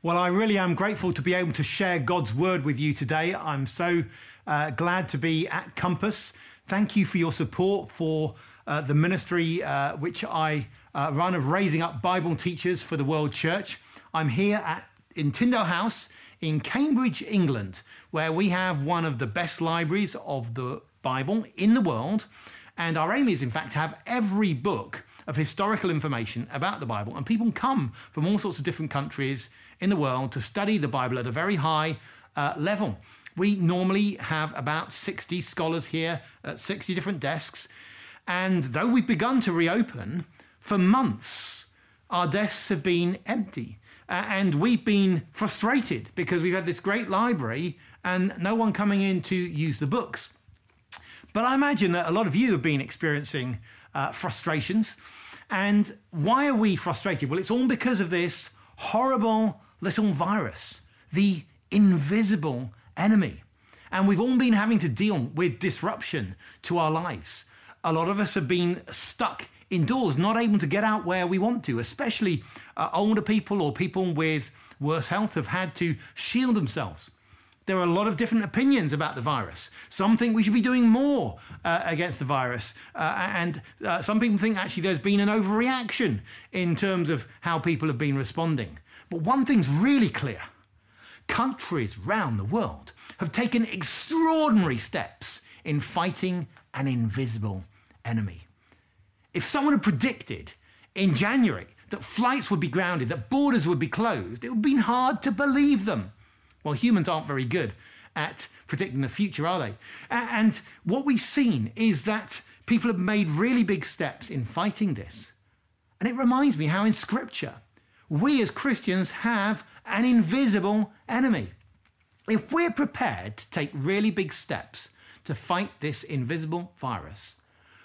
Well, I really am grateful to be able to share God's word with you today. I'm so uh, glad to be at Compass. Thank you for your support for uh, the ministry uh, which I uh, run of raising up Bible teachers for the World Church. I'm here at in Tyndale House in Cambridge, England, where we have one of the best libraries of the Bible in the world. And our aim is, in fact, to have every book of historical information about the Bible. And people come from all sorts of different countries in the world to study the Bible at a very high uh, level. We normally have about 60 scholars here at 60 different desks. And though we've begun to reopen, for months our desks have been empty. Uh, and we've been frustrated because we've had this great library and no one coming in to use the books. But I imagine that a lot of you have been experiencing uh, frustrations. And why are we frustrated? Well, it's all because of this horrible little virus, the invisible enemy. And we've all been having to deal with disruption to our lives. A lot of us have been stuck indoors, not able to get out where we want to, especially uh, older people or people with worse health have had to shield themselves. There are a lot of different opinions about the virus. Some think we should be doing more uh, against the virus, uh, and uh, some people think actually there's been an overreaction in terms of how people have been responding. But one thing's really clear countries round the world have taken extraordinary steps in fighting an invisible enemy. If someone had predicted in January that flights would be grounded, that borders would be closed, it would have been hard to believe them. Well, humans aren't very good at predicting the future, are they? And what we've seen is that people have made really big steps in fighting this. And it reminds me how in Scripture, we as Christians have an invisible enemy. If we're prepared to take really big steps to fight this invisible virus,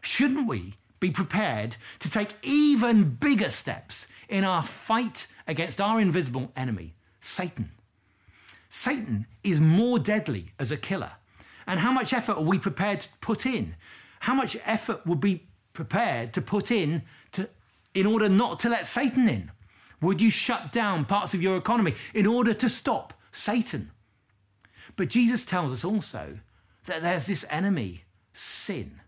shouldn't we be prepared to take even bigger steps in our fight against our invisible enemy, Satan? Satan is more deadly as a killer. And how much effort are we prepared to put in? How much effort would be prepared to put in to, in order not to let Satan in? Would you shut down parts of your economy in order to stop Satan? But Jesus tells us also that there's this enemy, sin.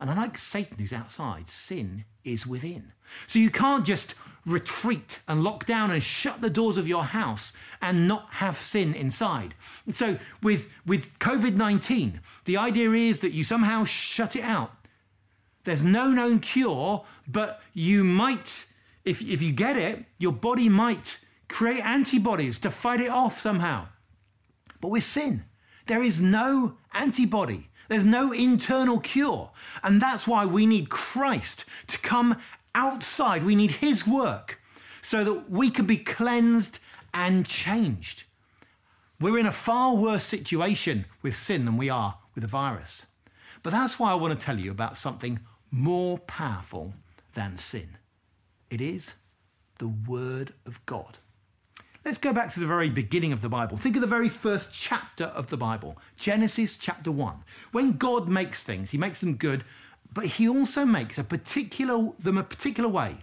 And unlike Satan who's outside, sin is within. So you can't just retreat and lock down and shut the doors of your house and not have sin inside. So with, with COVID 19, the idea is that you somehow shut it out. There's no known cure, but you might if, if you get it, your body might create antibodies to fight it off somehow. But with sin, there is no antibody. There's no internal cure. And that's why we need Christ to come outside. We need His work so that we can be cleansed and changed. We're in a far worse situation with sin than we are with the virus. But that's why I want to tell you about something more powerful than sin. It is the Word of God. Let's go back to the very beginning of the Bible. Think of the very first chapter of the Bible, Genesis chapter 1. When God makes things, He makes them good, but He also makes a particular, them a particular way.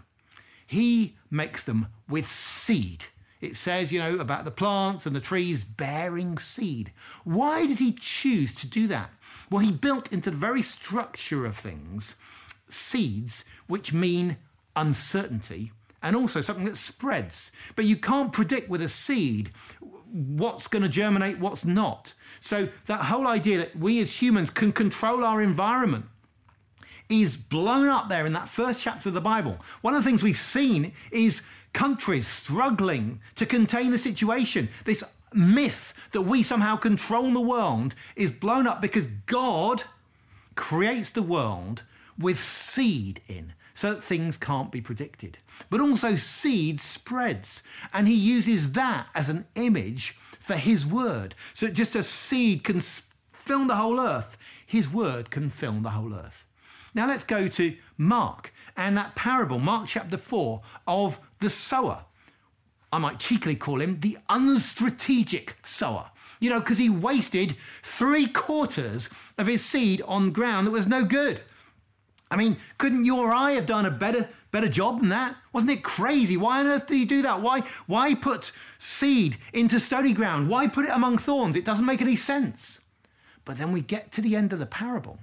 He makes them with seed. It says, you know, about the plants and the trees bearing seed. Why did He choose to do that? Well, He built into the very structure of things seeds which mean uncertainty and also something that spreads. But you can't predict with a seed what's going to germinate, what's not. So that whole idea that we as humans can control our environment is blown up there in that first chapter of the Bible. One of the things we've seen is countries struggling to contain a situation. This myth that we somehow control the world is blown up because God creates the world with seed in so that things can't be predicted. But also, seed spreads, and he uses that as an image for his word. So, just as seed can fill the whole earth, his word can fill the whole earth. Now, let's go to Mark and that parable, Mark chapter 4, of the sower. I might cheekily call him the unstrategic sower. You know, because he wasted three quarters of his seed on ground that was no good. I mean, couldn't you or I have done a better better job than that? Wasn't it crazy? Why on earth did he do that? Why why put seed into stony ground? Why put it among thorns? It doesn't make any sense. But then we get to the end of the parable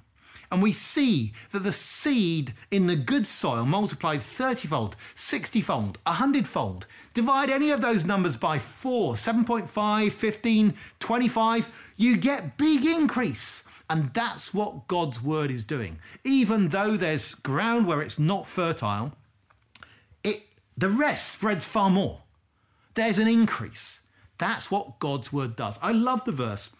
and we see that the seed in the good soil multiplied 30 fold, 60 fold, 100 fold. Divide any of those numbers by 4, 7.5, 15, 25, you get big increase. And that's what God's word is doing. Even though there's ground where it's not fertile, it, the rest spreads far more. There's an increase. That's what God's word does. I love the verse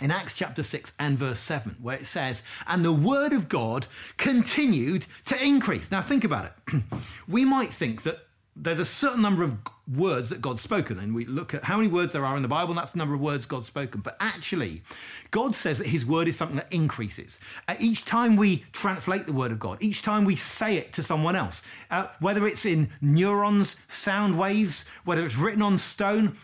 in Acts chapter 6 and verse 7, where it says, And the word of God continued to increase. Now, think about it. we might think that there's a certain number of words that God's spoken, and we look at how many words there are in the Bible, and that's the number of words God's spoken. But actually, God says that His word is something that increases. Uh, each time we translate the word of God, each time we say it to someone else, uh, whether it's in neurons, sound waves, whether it's written on stone,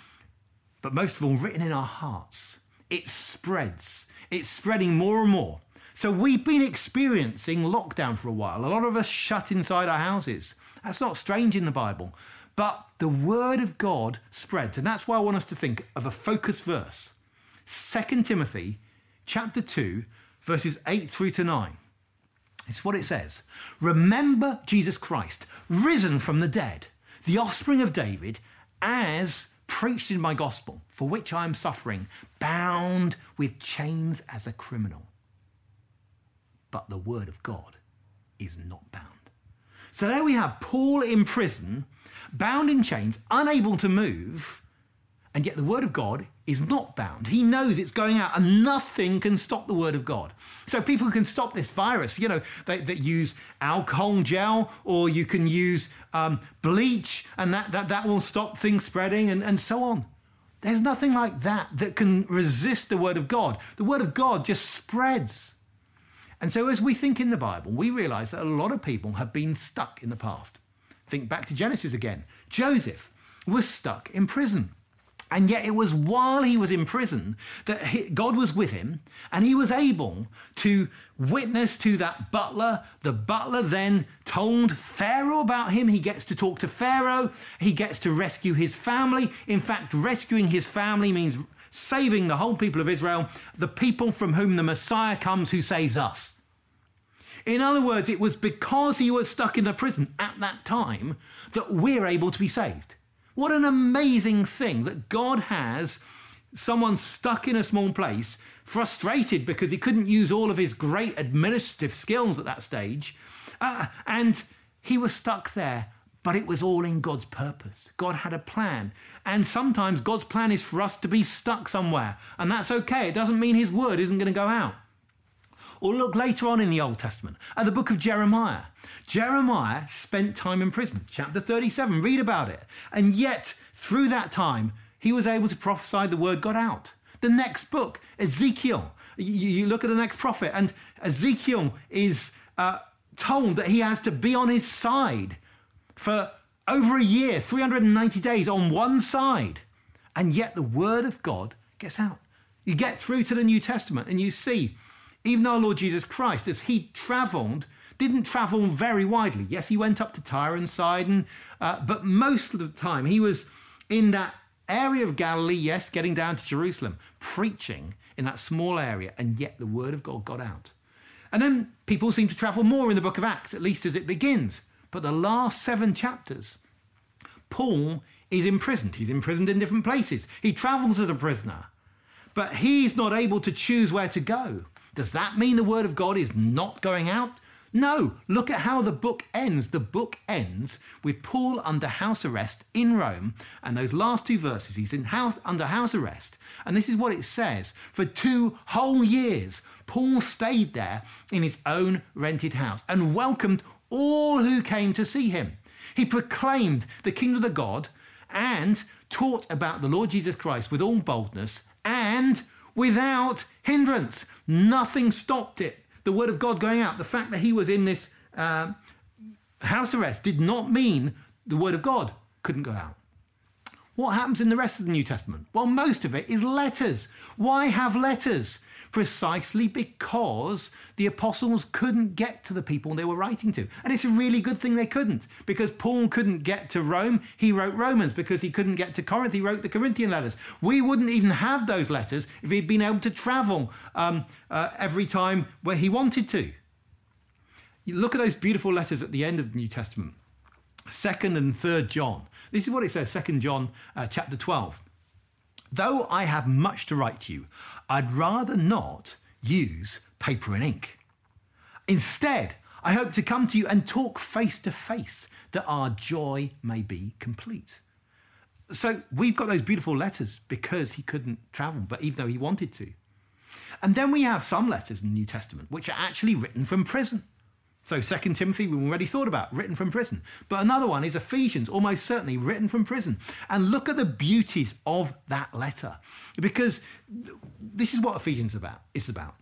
but most of all, written in our hearts, it spreads. It's spreading more and more. So we've been experiencing lockdown for a while. A lot of us shut inside our houses. That's not strange in the Bible. But the word of God spreads. And that's why I want us to think of a focus verse. 2 Timothy chapter 2, verses 8 through to 9. It's what it says. Remember Jesus Christ, risen from the dead, the offspring of David, as preached in my gospel, for which I am suffering, bound with chains as a criminal. But the word of God is not bound. So there we have Paul in prison, bound in chains, unable to move, and yet the word of God is not bound. He knows it's going out, and nothing can stop the word of God. So people can stop this virus. You know, they, they use alcohol gel, or you can use um, bleach, and that, that, that will stop things spreading, and, and so on. There's nothing like that that can resist the word of God. The word of God just spreads. And so, as we think in the Bible, we realize that a lot of people have been stuck in the past. Think back to Genesis again. Joseph was stuck in prison. And yet, it was while he was in prison that God was with him and he was able to witness to that butler. The butler then told Pharaoh about him. He gets to talk to Pharaoh. He gets to rescue his family. In fact, rescuing his family means saving the whole people of Israel, the people from whom the Messiah comes who saves us. In other words, it was because he was stuck in the prison at that time that we're able to be saved. What an amazing thing that God has someone stuck in a small place, frustrated because he couldn't use all of his great administrative skills at that stage. Uh, and he was stuck there, but it was all in God's purpose. God had a plan. And sometimes God's plan is for us to be stuck somewhere, and that's okay. It doesn't mean his word isn't going to go out. Or look later on in the Old Testament at the book of Jeremiah. Jeremiah spent time in prison, chapter 37, read about it. And yet, through that time, he was able to prophesy the word got out. The next book, Ezekiel, you, you look at the next prophet, and Ezekiel is uh, told that he has to be on his side for over a year, 390 days on one side. And yet the word of God gets out. You get through to the New Testament and you see even our Lord Jesus Christ, as he traveled, didn't travel very widely. Yes, he went up to Tyre and Sidon, uh, but most of the time he was in that area of Galilee, yes, getting down to Jerusalem, preaching in that small area, and yet the word of God got out. And then people seem to travel more in the book of Acts, at least as it begins. But the last seven chapters, Paul is imprisoned. He's imprisoned in different places. He travels as a prisoner, but he's not able to choose where to go. Does that mean the word of God is not going out? No, look at how the book ends. The book ends with Paul under house arrest in Rome, and those last two verses, he's in house under house arrest, and this is what it says: for two whole years, Paul stayed there in his own rented house and welcomed all who came to see him. He proclaimed the kingdom of God and taught about the Lord Jesus Christ with all boldness and without hindrance. Nothing stopped it. The word of God going out. The fact that he was in this uh, house arrest did not mean the word of God couldn't go out. What happens in the rest of the New Testament? Well, most of it is letters. Why have letters? Precisely because the apostles couldn't get to the people they were writing to. And it's a really good thing they couldn't, because Paul couldn't get to Rome, he wrote Romans. Because he couldn't get to Corinth, he wrote the Corinthian letters. We wouldn't even have those letters if he'd been able to travel um, uh, every time where he wanted to. You look at those beautiful letters at the end of the New Testament, 2nd and 3rd John. This is what it says, 2nd John uh, chapter 12. Though I have much to write to you, I'd rather not use paper and ink. Instead, I hope to come to you and talk face to face that our joy may be complete. So we've got those beautiful letters because he couldn't travel, but even though he wanted to. And then we have some letters in the New Testament which are actually written from prison. So 2 Timothy, we've already thought about, written from prison. But another one is Ephesians, almost certainly written from prison. And look at the beauties of that letter. Because this is what Ephesians about is about.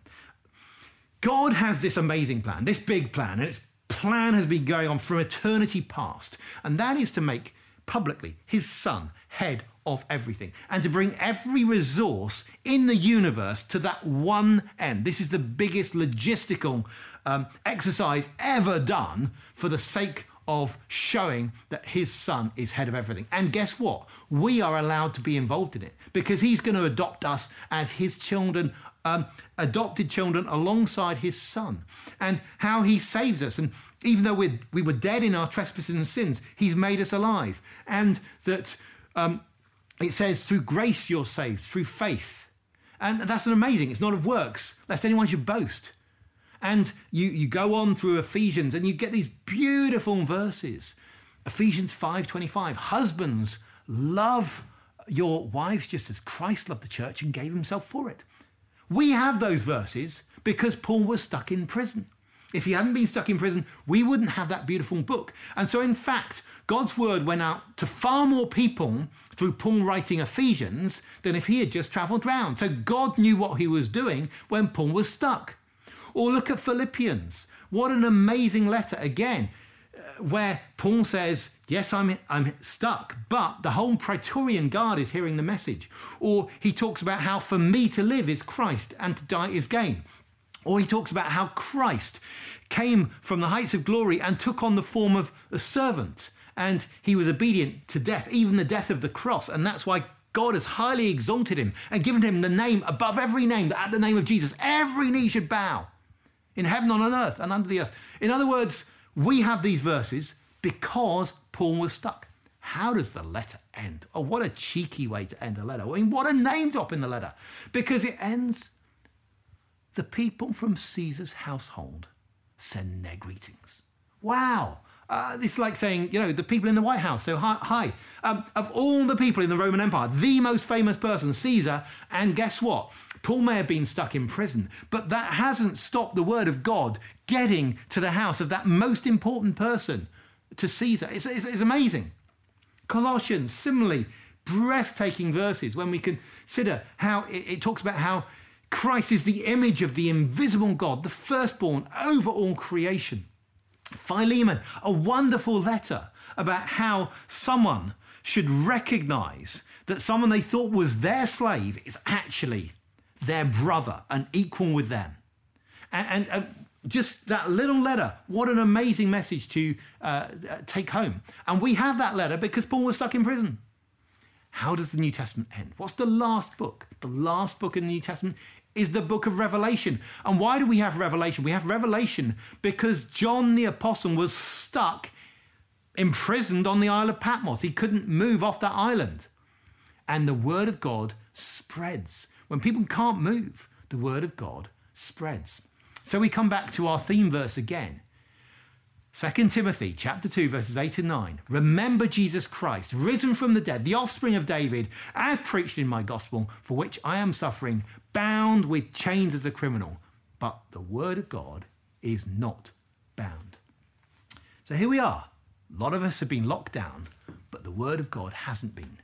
God has this amazing plan, this big plan, and its plan has been going on from eternity past. And that is to make publicly his son head of everything and to bring every resource in the universe to that one end. This is the biggest logistical um, exercise ever done for the sake of showing that his son is head of everything. And guess what? We are allowed to be involved in it because he's going to adopt us as his children, um, adopted children alongside his son, and how he saves us. And even though we we were dead in our trespasses and sins, he's made us alive. And that um, it says, through grace you're saved, through faith. And that's an amazing, it's not of works, lest anyone should boast. And you, you go on through Ephesians and you get these beautiful verses. Ephesians 5:25, husbands, love your wives just as Christ loved the church and gave himself for it. We have those verses because Paul was stuck in prison. If he hadn't been stuck in prison, we wouldn't have that beautiful book. And so, in fact, God's word went out to far more people through Paul writing Ephesians than if he had just traveled round. So, God knew what he was doing when Paul was stuck. Or look at Philippians. What an amazing letter again, uh, where Paul says, Yes, I'm, I'm stuck, but the whole Praetorian Guard is hearing the message. Or he talks about how for me to live is Christ and to die is gain. Or he talks about how Christ came from the heights of glory and took on the form of a servant. And he was obedient to death, even the death of the cross. And that's why God has highly exalted him and given him the name above every name, that at the name of Jesus, every knee should bow in heaven, on earth, and under the earth. In other words, we have these verses because Paul was stuck. How does the letter end? Oh, what a cheeky way to end a letter. I mean, what a name drop in the letter. Because it ends the people from Caesar's household send their greetings. Wow. Uh, it's like saying, you know, the people in the White House. So, hi. hi. Um, of all the people in the Roman Empire, the most famous person, Caesar. And guess what? Paul may have been stuck in prison, but that hasn't stopped the word of God getting to the house of that most important person, to Caesar. It's, it's, it's amazing. Colossians, similarly, breathtaking verses when we consider how it, it talks about how Christ is the image of the invisible God, the firstborn over all creation. Philemon, a wonderful letter about how someone should recognize that someone they thought was their slave is actually their brother and equal with them. And, and uh, just that little letter, what an amazing message to uh, take home. And we have that letter because Paul was stuck in prison. How does the New Testament end? What's the last book? The last book in the New Testament is the book of Revelation. And why do we have Revelation? We have Revelation because John the Apostle was stuck, imprisoned on the Isle of Patmos. He couldn't move off that island. And the Word of God spreads. When people can't move, the Word of God spreads. So we come back to our theme verse again. 2 Timothy chapter 2 verses 8 and 9 Remember Jesus Christ risen from the dead the offspring of David as preached in my gospel for which I am suffering bound with chains as a criminal, but the word of God is not bound. So here we are. A lot of us have been locked down, but the word of God hasn't been.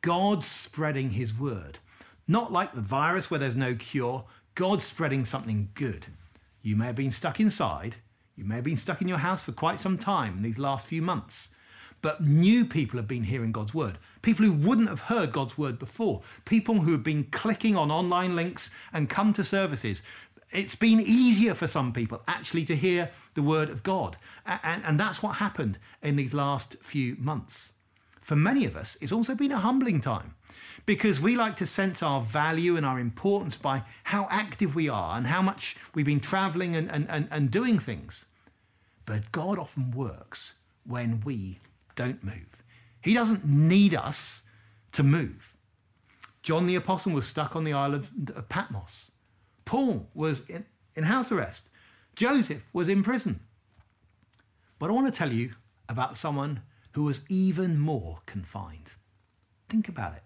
God's spreading his word. Not like the virus where there's no cure, God's spreading something good. You may have been stuck inside, you may have been stuck in your house for quite some time in these last few months, but new people have been hearing God's word. People who wouldn't have heard God's word before. People who have been clicking on online links and come to services. It's been easier for some people actually to hear the word of God. And, and that's what happened in these last few months. For many of us, it's also been a humbling time because we like to sense our value and our importance by how active we are and how much we've been traveling and, and, and, and doing things. But God often works when we don't move. He doesn't need us to move. John the Apostle was stuck on the island of Patmos. Paul was in, in house arrest. Joseph was in prison. But I want to tell you about someone who was even more confined. Think about it.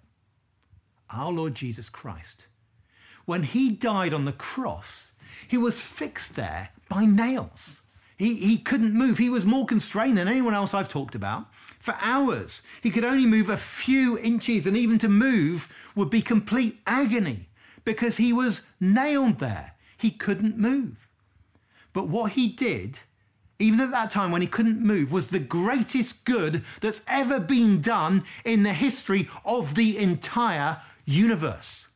Our Lord Jesus Christ. When he died on the cross, he was fixed there by nails. He, he couldn't move. He was more constrained than anyone else I've talked about. For hours, he could only move a few inches, and even to move would be complete agony because he was nailed there. He couldn't move. But what he did, even at that time when he couldn't move, was the greatest good that's ever been done in the history of the entire universe.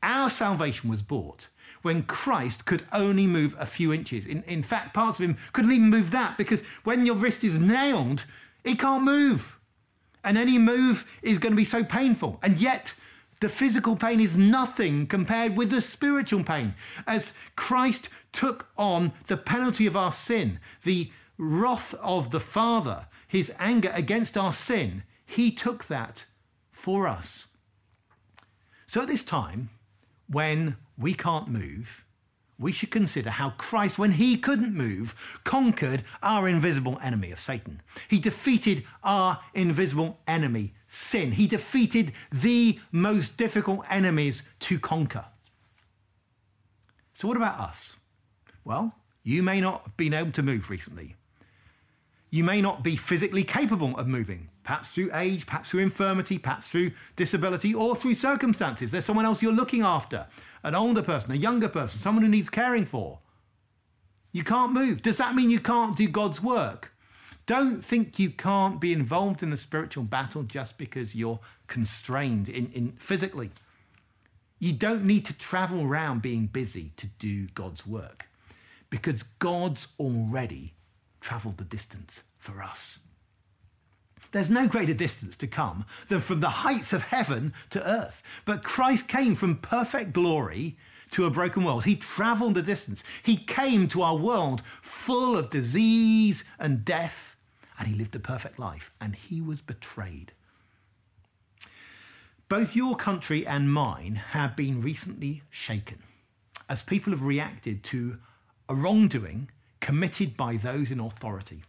Our salvation was bought when Christ could only move a few inches. In, in fact, parts of him couldn't even move that because when your wrist is nailed, it can't move. And any move is going to be so painful. And yet, the physical pain is nothing compared with the spiritual pain. As Christ took on the penalty of our sin, the wrath of the Father, his anger against our sin, he took that for us. So at this time, when we can't move, we should consider how Christ, when he couldn't move, conquered our invisible enemy of Satan. He defeated our invisible enemy, sin. He defeated the most difficult enemies to conquer. So, what about us? Well, you may not have been able to move recently. You may not be physically capable of moving, perhaps through age, perhaps through infirmity, perhaps through disability, or through circumstances. There's someone else you're looking after an older person, a younger person, someone who needs caring for. You can't move. Does that mean you can't do God's work? Don't think you can't be involved in the spiritual battle just because you're constrained in, in physically. You don't need to travel around being busy to do God's work because God's already traveled the distance for us. There's no greater distance to come than from the heights of heaven to earth. But Christ came from perfect glory to a broken world. He traveled the distance. He came to our world full of disease and death, and he lived a perfect life, and he was betrayed. Both your country and mine have been recently shaken as people have reacted to a wrongdoing committed by those in authority.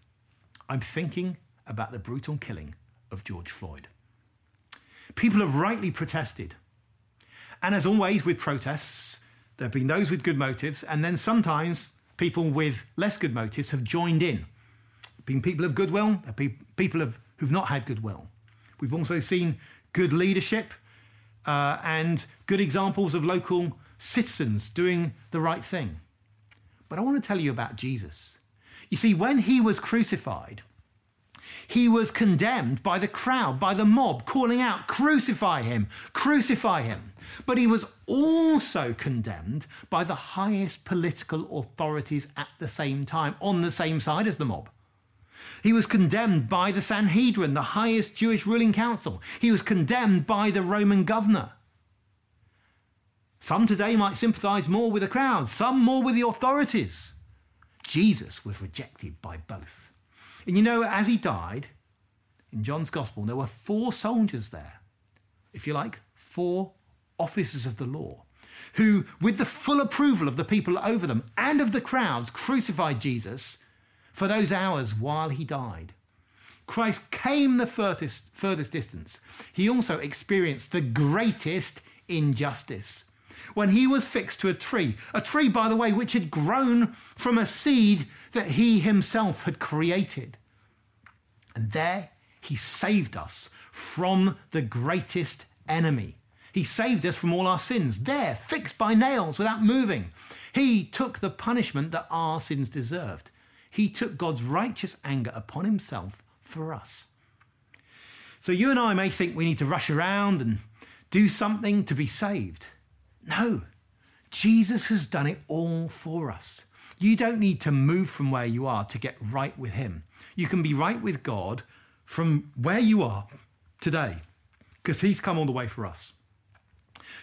I'm thinking about the brutal killing of George Floyd. People have rightly protested. And as always with protests, there have been those with good motives, and then sometimes people with less good motives have joined in. Been people of goodwill, people of, who've not had goodwill. We've also seen good leadership uh, and good examples of local citizens doing the right thing. But I want to tell you about Jesus. You see, when he was crucified, he was condemned by the crowd, by the mob, calling out, Crucify him, crucify him. But he was also condemned by the highest political authorities at the same time, on the same side as the mob. He was condemned by the Sanhedrin, the highest Jewish ruling council. He was condemned by the Roman governor. Some today might sympathize more with the crowd, some more with the authorities. Jesus was rejected by both. And you know, as he died, in John's Gospel, there were four soldiers there, if you like, four officers of the law, who, with the full approval of the people over them and of the crowds, crucified Jesus for those hours while he died. Christ came the furthest, furthest distance. He also experienced the greatest injustice when he was fixed to a tree, a tree, by the way, which had grown from a seed that he himself had created. And there he saved us from the greatest enemy. He saved us from all our sins, there, fixed by nails without moving. He took the punishment that our sins deserved. He took God's righteous anger upon himself for us. So you and I may think we need to rush around and do something to be saved. No, Jesus has done it all for us. You don't need to move from where you are to get right with Him. You can be right with God from where you are today because He's come all the way for us.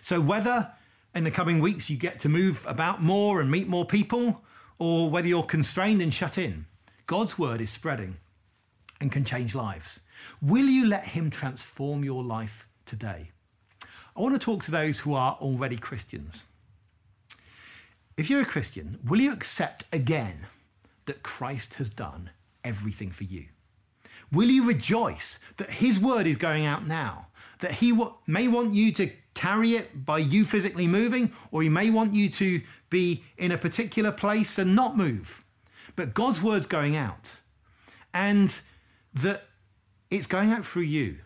So, whether in the coming weeks you get to move about more and meet more people, or whether you're constrained and shut in, God's word is spreading and can change lives. Will you let Him transform your life today? I want to talk to those who are already Christians. If you're a Christian, will you accept again that Christ has done everything for you? Will you rejoice that His word is going out now? That He may want you to carry it by you physically moving, or He may want you to be in a particular place and not move. But God's word's going out, and that it's going out through you.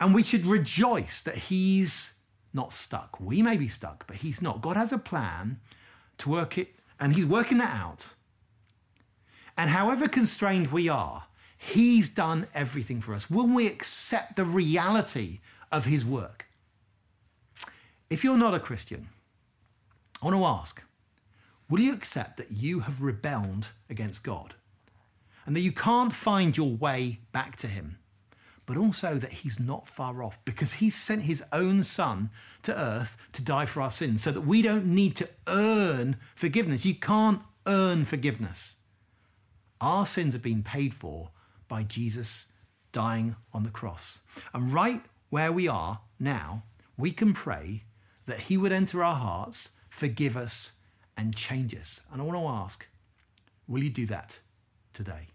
And we should rejoice that He's not stuck. We may be stuck, but He's not. God has a plan to work it, and He's working that out. And however constrained we are, He's done everything for us. Will we accept the reality of His work? If you're not a Christian, I want to ask will you accept that you have rebelled against God and that you can't find your way back to Him? but also that he's not far off because he sent his own son to earth to die for our sins so that we don't need to earn forgiveness. You can't earn forgiveness. Our sins have been paid for by Jesus dying on the cross. And right where we are now, we can pray that he would enter our hearts, forgive us, and change us. And I want to ask will you do that today?